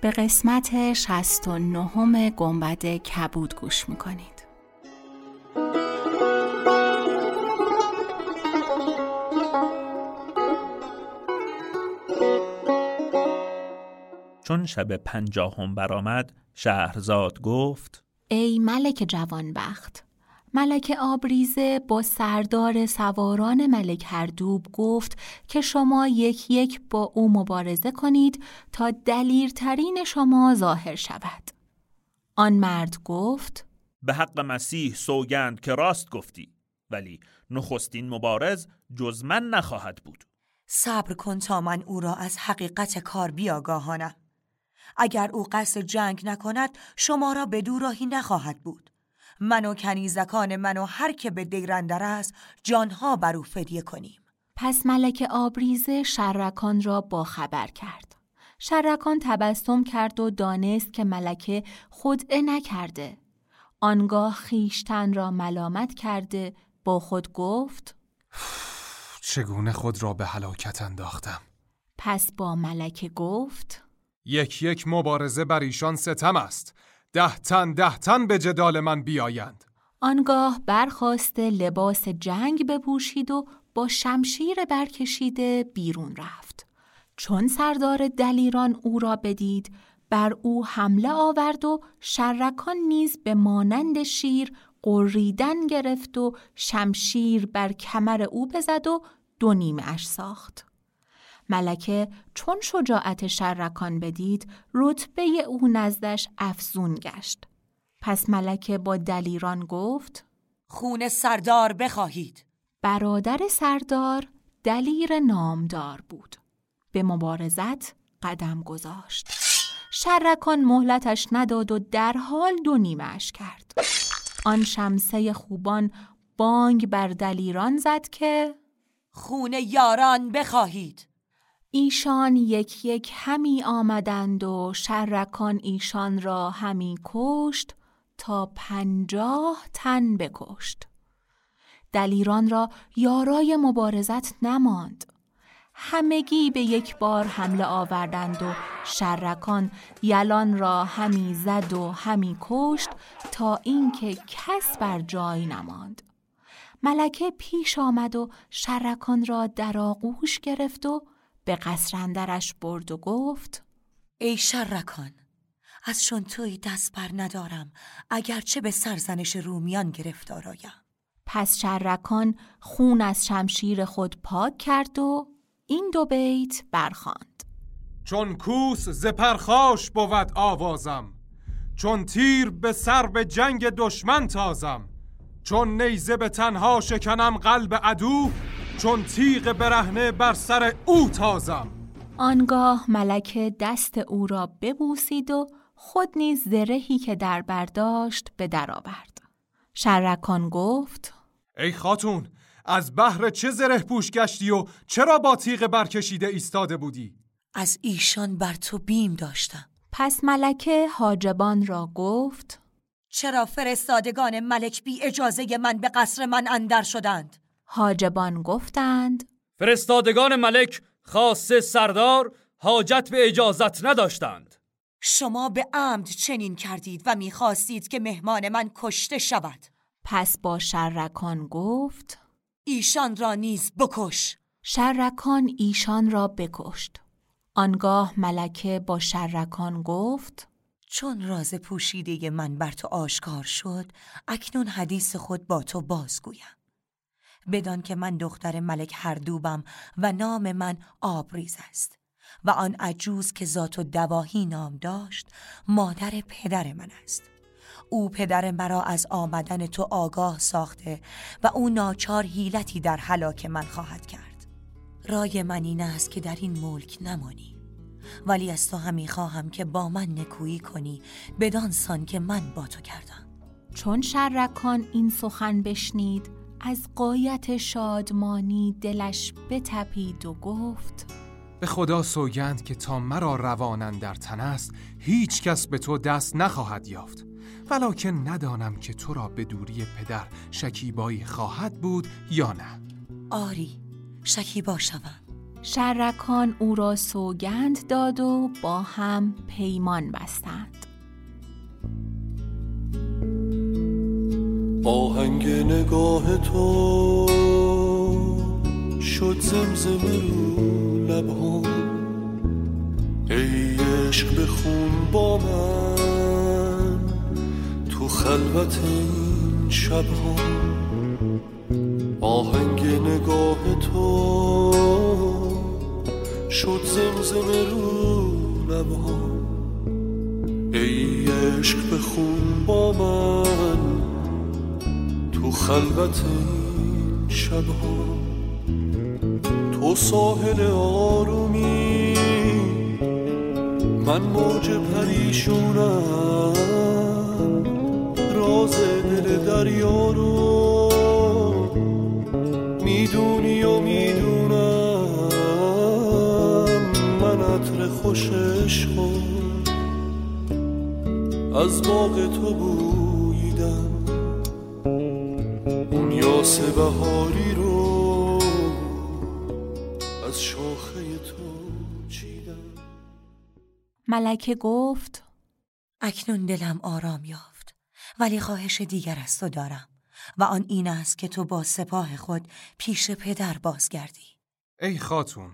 به قسمت 69 گنبد کبود گوش می‌کنید. چون شب پنجاهم برآمد شهرزاد گفت ای ملک جوانبخت ملک آبریزه با سردار سواران ملک هردوب گفت که شما یک یک با او مبارزه کنید تا دلیرترین شما ظاهر شود. آن مرد گفت به حق مسیح سوگند که راست گفتی ولی نخستین مبارز جز من نخواهد بود. صبر کن تا من او را از حقیقت کار بیاگاهانم. اگر او قصد جنگ نکند شما را به دوراهی نخواهد بود. من و کنیزکان من و هر که به دیرندر است جانها بر او فدیه کنیم. پس ملک آبریزه شرکان را با خبر کرد. شرکان تبسم کرد و دانست که ملکه خودعه نکرده. آنگاه خیشتن را ملامت کرده با خود گفت چگونه خود را به هلاکت انداختم؟ پس با ملکه گفت یک یک مبارزه بر ایشان ستم است. ده تن ده تن به جدال من بیایند. آنگاه برخواسته لباس جنگ بپوشید و با شمشیر برکشیده بیرون رفت. چون سردار دلیران او را بدید بر او حمله آورد و شرکان نیز به مانند شیر قریدن گرفت و شمشیر بر کمر او بزد و دو نیمه اش ساخت. ملکه چون شجاعت شرکان بدید رتبه او نزدش افزون گشت. پس ملکه با دلیران گفت خون سردار بخواهید. برادر سردار دلیر نامدار بود. به مبارزت قدم گذاشت. شرکان مهلتش نداد و در حال دو نیمش کرد. آن شمسه خوبان بانگ بر دلیران زد که خون یاران بخواهید. ایشان یک یک همی آمدند و شرکان ایشان را همی کشت تا پنجاه تن بکشت. دلیران را یارای مبارزت نماند. همگی به یک بار حمله آوردند و شرکان یلان را همی زد و همی کشت تا اینکه کس بر جای نماند. ملکه پیش آمد و شرکان را در آغوش گرفت و به قصرندرش برد و گفت ای شرکان از شون توی دست بر ندارم اگرچه به سرزنش رومیان گرفتار آیم. پس شرکان خون از شمشیر خود پاک کرد و این دو بیت برخاند. چون کوس زپرخاش بود آوازم چون تیر به سر به جنگ دشمن تازم چون نیزه به تنها شکنم قلب عدو چون تیغ برهنه بر سر او تازم آنگاه ملکه دست او را ببوسید و خود نیز زرهی که در برداشت به در آورد شرکان گفت ای خاتون از بحر چه زره پوش گشتی و چرا با تیغ برکشیده ایستاده بودی؟ از ایشان بر تو بیم داشتم پس ملکه حاجبان را گفت چرا فرستادگان ملک بی اجازه من به قصر من اندر شدند؟ حاجبان گفتند فرستادگان ملک خاص سردار حاجت به اجازت نداشتند. شما به عمد چنین کردید و می‌خواستید که مهمان من کشته شود. پس با شرکان گفت ایشان را نیز بکش. شرکان ایشان را بکشت. آنگاه ملکه با شرکان گفت چون راز پوشیده من بر تو آشکار شد اکنون حدیث خود با تو بازگویم. بدان که من دختر ملک هردوبم و نام من آبریز است. و آن عجوز که ذات و دواهی نام داشت مادر پدر من است. او پدر مرا از آمدن تو آگاه ساخته و او ناچار حیلتی در حلاک من خواهد کرد. رای من این است که در این ملک نمانی. ولی از تو همی خواهم که با من نکویی کنی بدان سان که من با تو کردم. چون شرکان این سخن بشنید از قایت شادمانی دلش بتپید و گفت به خدا سوگند که تا مرا روانن در تن است هیچ کس به تو دست نخواهد یافت. ولیکن ندانم که تو را به دوری پدر شکیبایی خواهد بود یا نه. آری شکیبا شوم. شرکان او را سوگند داد و با هم پیمان بستند. آهنگ نگاه تو شد زمزم رو لبهام. ای عشق بخون با من تو خلوت این شبها آهنگ نگاه تو شد زمزم رو لبها ای عشق بخون با من تو خلوت این شبها. تو ساحل آرومی من موج پریشونم. راز دل دریا رو می‌دونی و می‌دونم من عطر خوش عشقم از باغ تو بویدم بهاری رو از شاخه تو چیدم. ملکه گفت اکنون دلم آرام یافت ولی خواهش دیگر از تو دارم و آن این است که تو با سپاه خود پیش پدر بازگردی. ای خاتون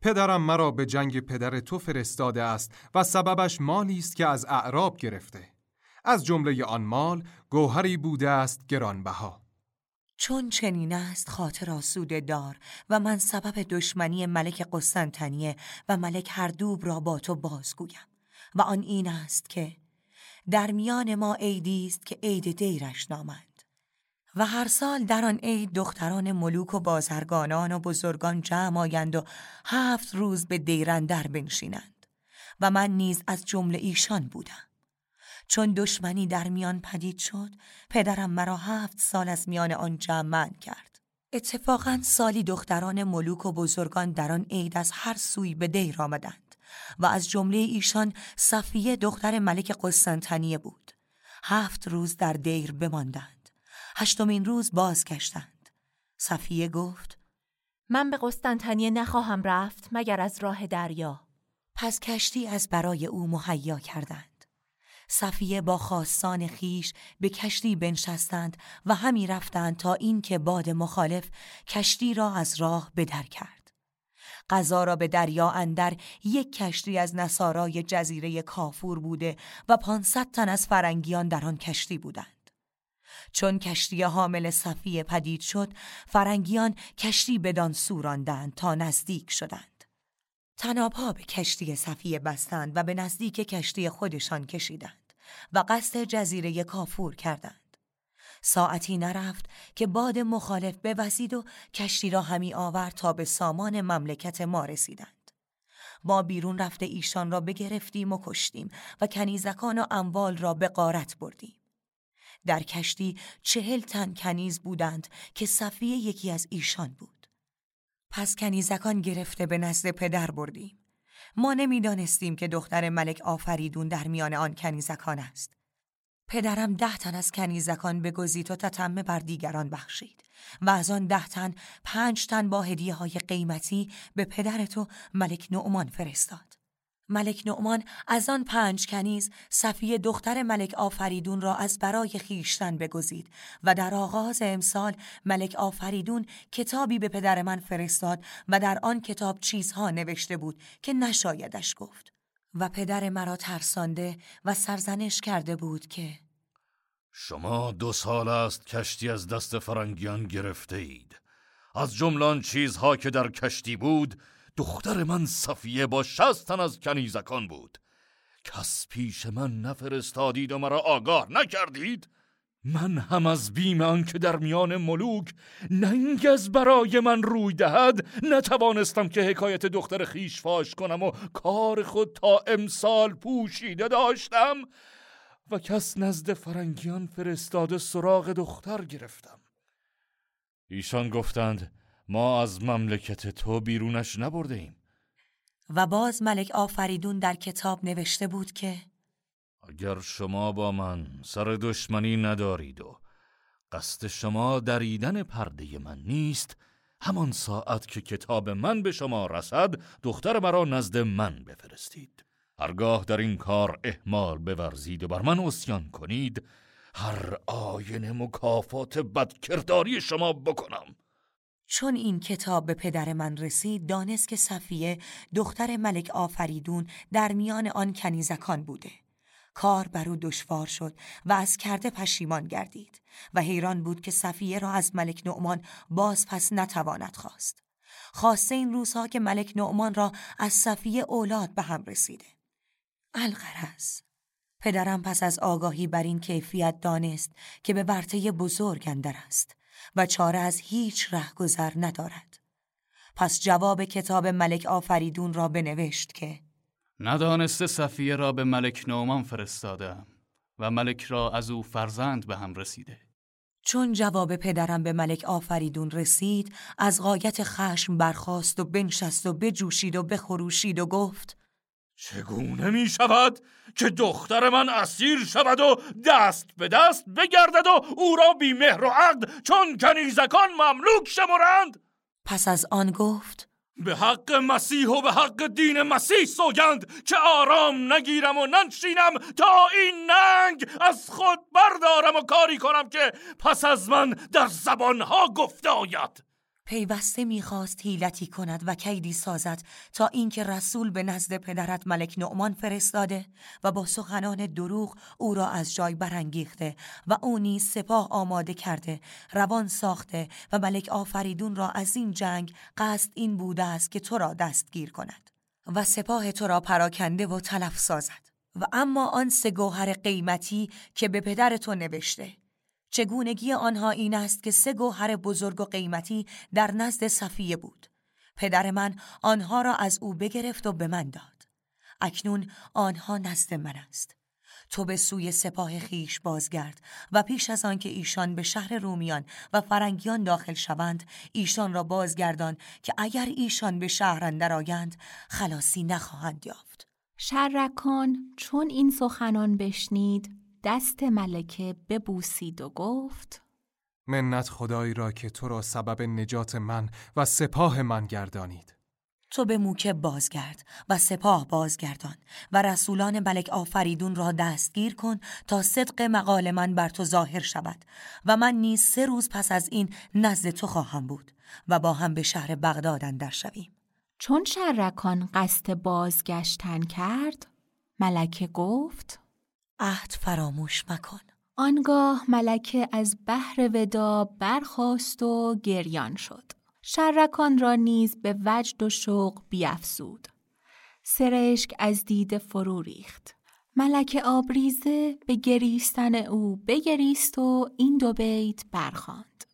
پدرم مرا به جنگ پدر تو فرستاده است و سببش مالی است که از اعراب گرفته. از جمله آن مال گوهری بوده است گرانبها. چون چنین است خاطر آسوده دار و من سبب دشمنی ملک قسطنطنیه و ملک هردوب را با تو بازگویم. و آن این است که در میان ما عیدی است که عید دیرش نامد و هر سال در آن عید دختران ملوک و بازرگانان و بزرگان جمع آیند و هفت روز به دیرندر بنشینند. و من نیز از جمله ایشان بودم. چون دشمنی در میان پدید شد پدرم مرا هفت سال از میان آن جمع من کرد اتفاقا سالی دختران ملوک و بزرگان در آن عید از هر سوی به دیر آمدند و از جمله ایشان صفیه دختر ملک قسطنطنیه بود هفت روز در دیر بماندند هشتمین روز بازگشتند. صفیه گفت من به قسطنطنیه نخواهم رفت مگر از راه دریا. پس کشتی از برای او مهیا کردند. صفیه با خواستان خیش به کشتی بنشستند و همی رفتند تا اینکه باد مخالف کشتی را از راه بدر کرد. غذا را به دریا اندر یک کشتی از نصارای جزیره کافور بوده و پانصد تن از فرنگیان در آن کشتی بودند. چون کشتی حامل صفیه پدید شد فرنگیان کشتی بدان سوراندند تا نزدیک شدند تنابها به کشتی صفیه بستند و به نزدیک کشتی خودشان کشیدند و قصد جزیره کافور کردند ساعتی نرفت که باد مخالف بوزید و کشتی را همی آورد تا به سامان مملکت ما رسیدند ما بیرون رفته ایشان را بگرفتیم و کشتیم و کنیزکان و اموال را به قارت بردیم در کشتی چهل تن کنیز بودند که صفیه یکی از ایشان بود. پس کنیزکان گرفته به نزد پدر بردیم. ما نمی‌دانستیم که دختر ملک آفریدون در میان آن کنیزکان است. پدرم ده تن از کنیزکان به گزیت و تتمه بر دیگران بخشید و از آن ده تن پنج تن با هدیه های قیمتی به پدر تو ملک نعمان فرستاد. ملک نعمان از آن پنج کنیز صفیه دختر ملک آفریدون را از برای خیشتن بگزید و در آغاز امسال ملک آفریدون کتابی به پدر من فرستاد و در آن کتاب چیزها نوشته بود که نشایدش گفت. و پدر مرا ترسانده و سرزنش کرده بود که شما دو سال است کشتی از دست فرنگیان گرفته اید از جملان چیزها که در کشتی بود دختر من صفیه با شستن از کنیزکان بود. کس پیش من نفرستادید و مرا آگاه نکردید؟ من هم از بیم آن که در میان ملوک ننگ از برای من روی دهد نتوانستم که حکایت دختر خیش فاش کنم و کار خود تا امسال پوشیده داشتم و کس نزد فرنگیان فرستاده سراغ دختر گرفتم. ایشان گفتند ما از مملکت تو بیرونش نبرده ایم. و باز ملک آفریدون در کتاب نوشته بود که اگر شما با من سر دشمنی ندارید و قصد شما دریدن پرده من نیست همان ساعت که کتاب من به شما رسد دختر مرا نزد من بفرستید. هرگاه در این کار احمال بورزید و بر من اسیان کنید هر آین مکافات بدکرداری شما بکنم. چون این کتاب به پدر من رسید دانست که صفیه دختر ملک آفریدون در میان آن کنیزکان بوده. کار بر او دشوار شد و از کرده پشیمان گردید و حیران بود که صفیه را از ملک نعمان باز پس نتواند خواست. خواسته این روزها که ملک نعمان را از صفیه اولاد به هم رسیده. الغرز پدرم پس از آگاهی بر این کیفیت دانست که به ورطه بزرگ اندر است. و چاره از هیچ گذر ندارد. پس جواب کتاب ملک آفریدون را بنوشت که ندانسته صفیه را به ملک نومان فرستادم و ملک را از او فرزند به هم رسیده. چون جواب پدرم به ملک آفریدون رسید از غایت خشم برخاست و بنشست و بجوشید و بخروشید و گفت چگونه می شود که دختر من اسیر شود و دست به دست بگردد و او را بی مهر و عقد چون کنیزکان مملوک شمرند؟ پس از آن گفت به حق مسیح و به حق دین مسیح سوگند که آرام نگیرم و ننشینم تا این ننگ از خود بردارم و کاری کنم که پس از من در زبانها گفته آید. پیوسته می‌خواست هیلتی کند و کیدی سازد تا اینکه رسول به نزد پدرت ملک نعمان فرستاده و با سخنان دروغ او را از جای برانگیخته و او نیز سپاه آماده کرده روان ساخته و ملک آفریدون را از این جنگ قصد این بوده است که تو را دستگیر کند و سپاه تو را پراکنده و تلف سازد. و اما آن سه گوهر قیمتی که به پدر تو نوشته چگونگی آنها این است که سه گوهر بزرگ و قیمتی در نزد صفیه بود. پدر من آنها را از او بگرفت و به من داد. اکنون آنها نزد من است. تو به سوی سپاه خیش بازگرد و پیش از آنکه ایشان به شهر رومیان و فرنگیان داخل شوند ایشان را بازگردان که اگر ایشان به شهر اندر آیند خلاصی نخواهند یافت شرکان چون این سخنان بشنید دست ملکه ببوسید و گفت منت خدایی را که تو را سبب نجات من و سپاه من گردانید. تو به موکب بازگرد و سپاه بازگردان و رسولان ملک آفریدون را دستگیر کن تا صدق مقال من بر تو ظاهر شود و من نیز سه روز پس از این نزد تو خواهم بود و با هم به شهر بغداد اندر شویم. چون شرکان قصد بازگشتن کرد ملکه گفت عهد فراموش مکن. آنگاه ملکه از بحر ودا برخاست و گریان شد. شرکان را نیز به وجد و شوق بیافزود سرشک از دید فرو ریخت. ملکه آبریزه به گریستن او بگریست و این دو بیت برخواند.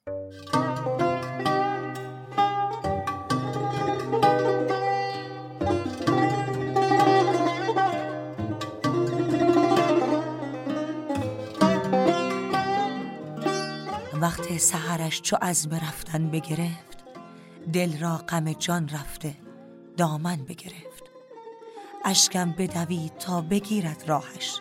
وقت سهرش چو عزم رفتن بگرفت دل را غم جان رفته دامن بگرفت. اشکم بدوید تا بگیرد راهش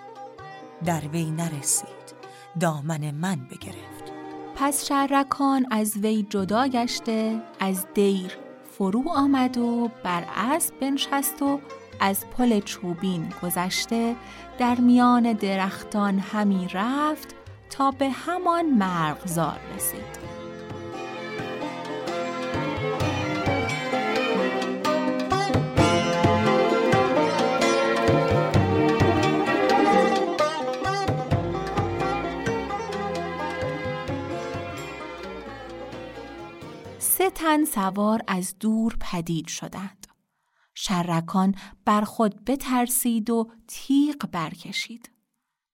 در وی نرسید دامن من بگرفت. پس شرکان از وی جدا گشته از دیر فرو آمد و بر اسب بنشست و از پل چوبین گذشته. در میان درختان همی رفت تا به همان مرغزار رسید. سه تن سوار از دور پدید شدند. شرکان بر خود بترسید و تیغ برکشید.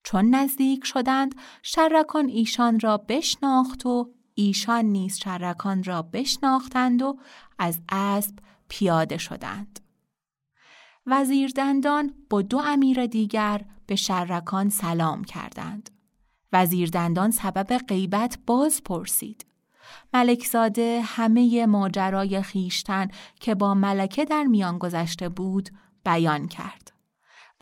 چون نزدیک شدند شرکان ایشان را بشناخت و ایشان نیز شرکان را بشناختند و از اسب پیاده شدند. وزیردندان با دو امیر دیگر به شرکان سلام کردند. وزیردندان سبب غیبت باز پرسید. ملکزاده همه ماجرای خیشتن که با ملکه در میان گذشته بود بیان کرد.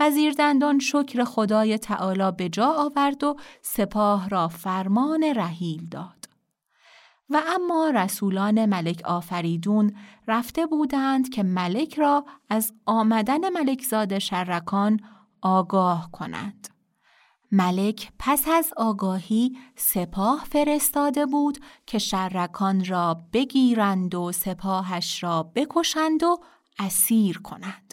وزیر دندان شکر خدای تعالی به جا آورد و سپاه را فرمان رحیل داد. و اما رسولان ملک آفریدون رفته بودند که ملک را از آمدن ملکزاد شرکان آگاه کنند. ملک پس از آگاهی سپاه فرستاده بود که شرکان را بگیرند و سپاهش را بکشند و اسیر کنند.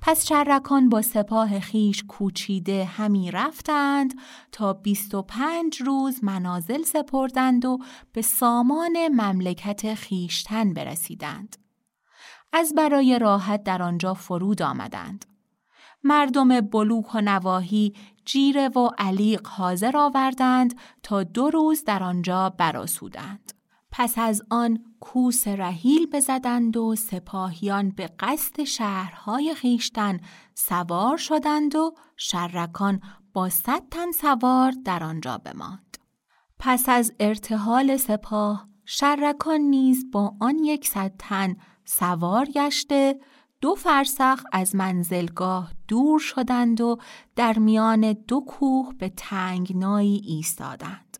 پس شرکان با سپاه خیش کوچیده همی رفتند تا بیست و پنج روز منازل سپردند و به سامان مملکت خیشتن برسیدند. از برای راحت در آنجا فرود آمدند. مردم بلوک و نواهی جیره و علیق حاضر آوردند تا دو روز در آنجا براسودند. پس از آن کوس رحیل بزدند و سپاهیان به قصد شهرهای خیشتن سوار شدند و شرکان با صد تن سوار در آنجا بماند. پس از ارتحال سپاه شرکان نیز با آن یک صد تن سوار گشته دو فرسخ از منزلگاه دور شدند و در میان دو کوه به تنگنایی ایستادند.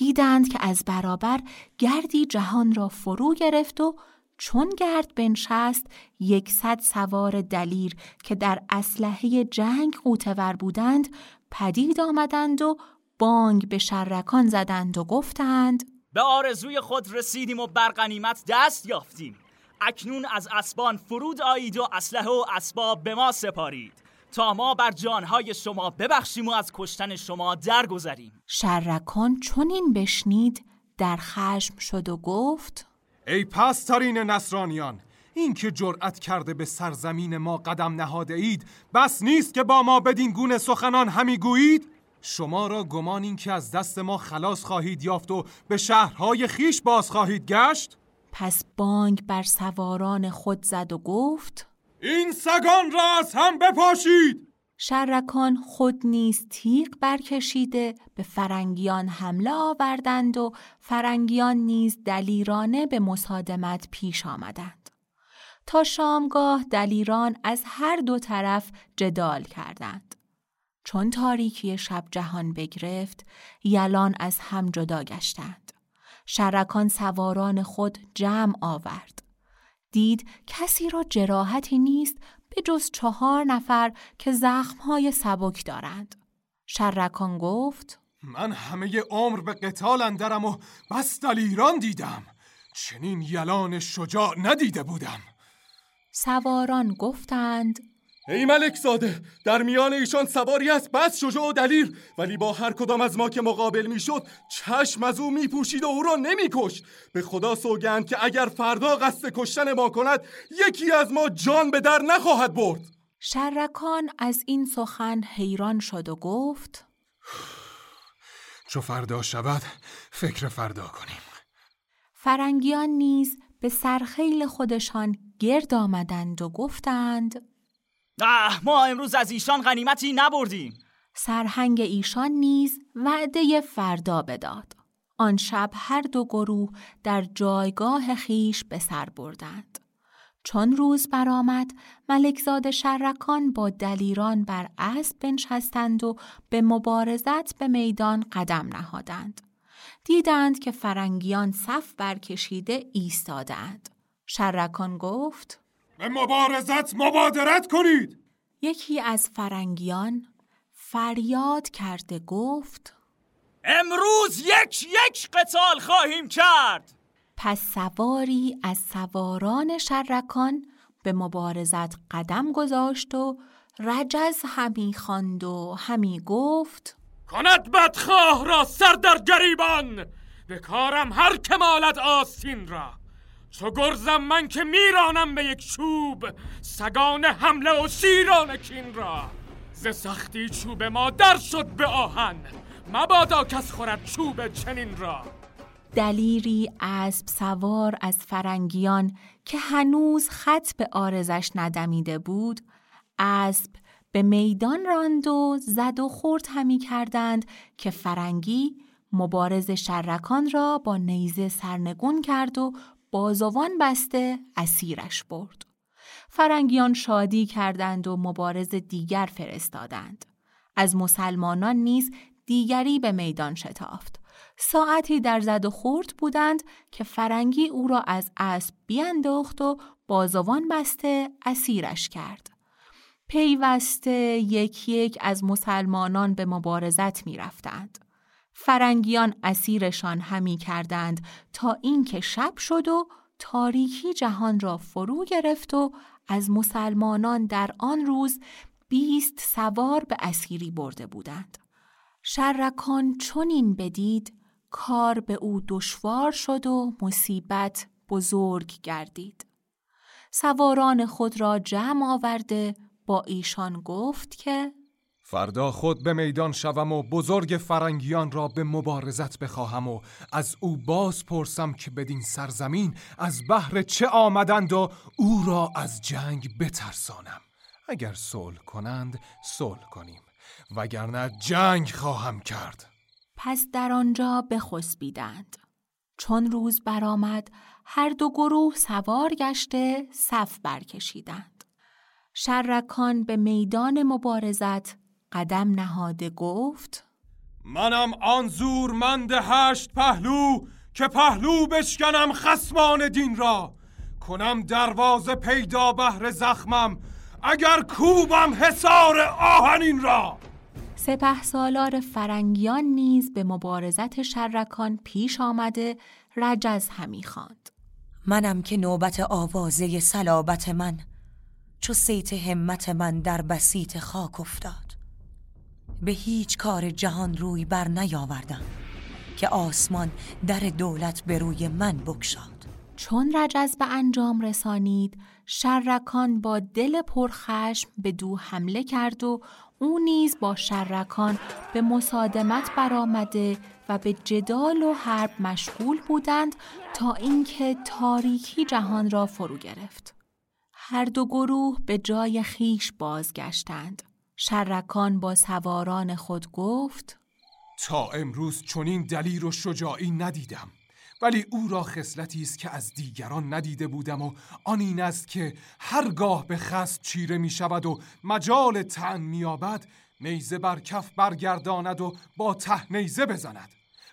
دیدند که از برابر گردی جهان را فرو گرفت و چون گرد بنشست یکصد سوار دلیر که در اسلحه جنگ قوتور بودند پدید آمدند و بانگ به شرکان زدند و گفتند به آرزوی خود رسیدیم و بر غنیمت دست یافتیم. اکنون از اسبان فرود آیید و اسلحه و اسباب به ما سپارید. تا ما بر جانهای شما ببخشیم و از کشتن شما درگذریم. شرکان چون این بشنید در خشم شد و گفت ای پسترین نصرانیان این که جرأت کرده به سرزمین ما قدم نهاده اید بس نیست که با ما بدین گونه سخنان همی گویید؟ شما را گمان این که از دست ما خلاص خواهید یافت و به شهرهای خیش باز خواهید گشت؟ پس بانگ بر سواران خود زد و گفت این سگان را از هم بپاشید شرکان خود نیز تیغ برکشیده به فرنگیان حمله آوردند و فرنگیان نیز دلیرانه به مصادمت پیش آمدند. تا شامگاه دلیران از هر دو طرف جدال کردند. چون تاریکی شب جهان بگرفت، یلان از هم جدا گشتند. شرکان سواران خود جمع آورد. دید کسی را جراحتی نیست به جز چهار نفر که زخمهای سبک دارند. شرکان گفت من همه عمر به قتال اندرم و بس دلیران دیدم چنین یلان شجاع ندیده بودم سواران گفتند ای ملک زاده در میان ایشان سواری است بس شجاع و دلیر. ولی با هر کدام از ما که مقابل می‌شد چشم از او میپوشید و او را نمیکش. به خدا سوگند که اگر فردا قصد کشتن ما کند یکی از ما جان به در نخواهد برد. شرکان از این سخن حیران شد و گفت چو فردا شود فکر فردا کنیم. فرنگیان نیز به سرخیل خودشان گرد آمدند و گفتند اه ما امروز از ایشان غنیمتی نبردیم. سرهنگ ایشان نیز وعده فردا بداد. آن شب هر دو گروه در جایگاه خیش به سر بردند. چون روز برآمد ملکزاد شرکان با دلیران بر اسب بنشستند و به مبارزت به میدان قدم نهادند. دیدند که فرنگیان صف برکشیده ایستادند. شرکان گفت به مبارزت مبادرت کنید. یکی از فرنگیان فریاد کرده گفت امروز یک یک قتال خواهیم کرد. پس سواری از سواران شرکان به مبارزت قدم گذاشت و رجز همی خواند و همی گفت کند بدخواه را سر در گریبان به کارم هر کمالت آستین را. چو گرزم من که میرانم به یک چوب سگان حمله و سیران کین را. ز سختی چوب ما در شد به آهن مبادا کس خورد چوب چنین را. دلیری اسب سوار از فرنگیان که هنوز خط به آرزش ندمیده بود اسب به میدان راند و زد و خورد همی کردند که فرنگی مبارز شرکان را با نیزه سرنگون کرد و بازوان بسته اسیرش برد. فرنگیان شادی کردند و مبارز دیگر فرستادند. از مسلمانان نیز دیگری به میدان شتافت. ساعتی در زد و خورد بودند که فرنگی او را از اسب بینداخت و بازوان بسته اسیرش کرد. پیوسته یک یک از مسلمانان به مبارزت می رفتند. فرنگیان اسیرشان همی کردند تا اینکه شب شد و تاریکی جهان را فرو گرفت و از مسلمانان در آن روز بیست سوار به اسیری برده بودند. شرکان چنین بدید کار به او دشوار شد و مصیبت بزرگ گردید. سواران خود را جمع آورده با ایشان گفت که فردا خود به میدان شوم و بزرگ فرنگیان را به مبارزت بخواهم و از او باز پرسم که بدین سرزمین از بحر چه آمدند و او را از جنگ بترسانم. اگر صلح کنند صلح کنیم وگرنه جنگ خواهم کرد. پس در آنجا بخسبیدند. چون روز برآمد هر دو گروه سوار گشته صف برکشیدند. شرکان به میدان مبارزت قدم نهاده گفت منم آن زورمند هشت پهلو که پهلو بشکنم خسمان دین را. کنم دروازه پیدا بهر زخمم اگر کوبم حصار آهنین را. سپه سالار فرنگیان نیز به مبارزت شرکان پیش آمده رجز همی خواند. منم که نوبت آوازه سلابت من چو سیت همت من در بسیط خاک افتاد. به هیچ کار جهان روی بر نیاوردم که آسمان در دولت به روی من بکشاد چون رجز به انجام رسانید شرکان با دل پرخشم به دو حمله کرد و او نیز با شرکان به مصادمت برآمده و به جدال و حرب مشغول بودند تا اینکه تاریکی جهان را فرو گرفت. هر دو گروه به جای خیش بازگشتند. شرکان با سواران خود گفت تا امروز چنین دلیر و شجاعی ندیدم ولی او را خصلتی است که از دیگران ندیده بودم و آن این است که هرگاه به خصم چیره می شود و مجال تن می آبد نیزه بر کف برگرداند و با ته نیزه بزند.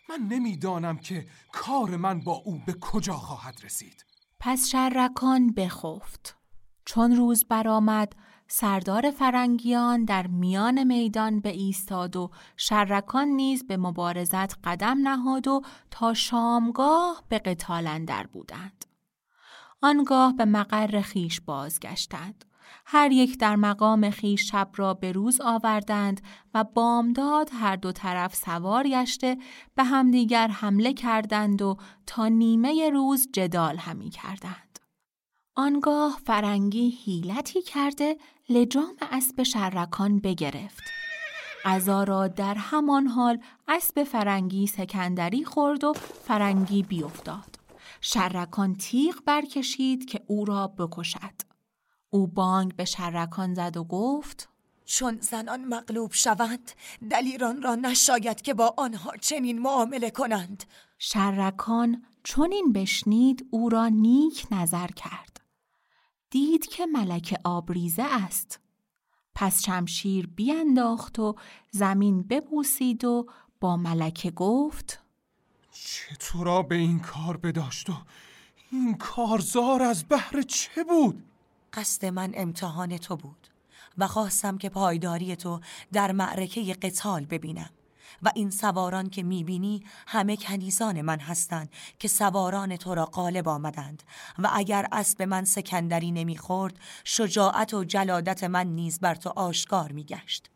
من نمی‌دانم که کار من با او به کجا خواهد رسید. پس شرکان بخفت. چون روز برآمد سردار فرنگیان در میان میدان به ایستاد و شرکان نیز به مبارزت قدم نهاد و تا شامگاه به قتال اندر بودند. آنگاه به مقر خیش بازگشتند. هر یک در مقام خیش شب را به روز آوردند و بامداد هر دو طرف سوار گشته به همدیگر حمله کردند و تا نیمه روز جدال همی کردند. آنگاه فرنگی حیلتی کرده لجام اسب شرکان بگرفت. ازا را در همان حال اسب فرنگی سکندری خورد و فرنگی بیفتاد. شرکان تیغ برکشید که او را بکشد. او بانگ به شرکان زد و گفت چون زنان مغلوب شوند دلیران را نشاید که با آنها چنین معامله کنند شرکان چون این بشنید او را نیک نظر کرد دید که ملک آبریزه است پس شمشیر بیانداخت و زمین ببوسید و با ملکه گفت چطورا به این کار بداشت و این کارزار از بهر چه بود؟ قصد من امتحان تو بود و خواستم که پایداری تو در معرکه قتال ببینم و این سواران که می‌بینی همه کنیزان من هستند که سواران تو را غالب آمدند و اگر اسب من سکندری نمی‌خورد شجاعت و جلادت من نیز بر تو آشکار میگشت.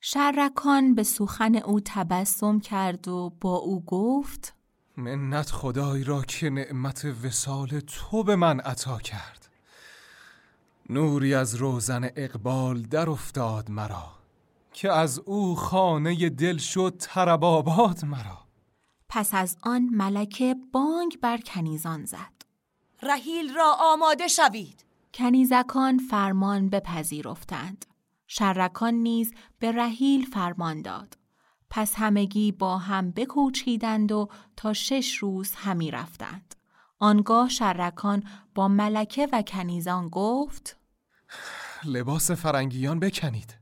شرکان به سوخن او تبسم کرد و با او گفت منت خدایی را که نعمت وسال تو به من عطا کرد. نوری از روزن اقبال در افتاد مرا. که از او خانه دل شد ترباباد مرا. پس از آن ملکه بانگ بر کنیزان زد. رحیل را آماده شوید. کنیزکان فرمان بپذیرفتند. شرکان نیز به رحیل فرمان داد. پس همگی با هم بکوچیدند و تا شش روز همی رفتند. آنگاه شرکان با ملکه و کنیزان گفت لباس فرنگیان بکنید.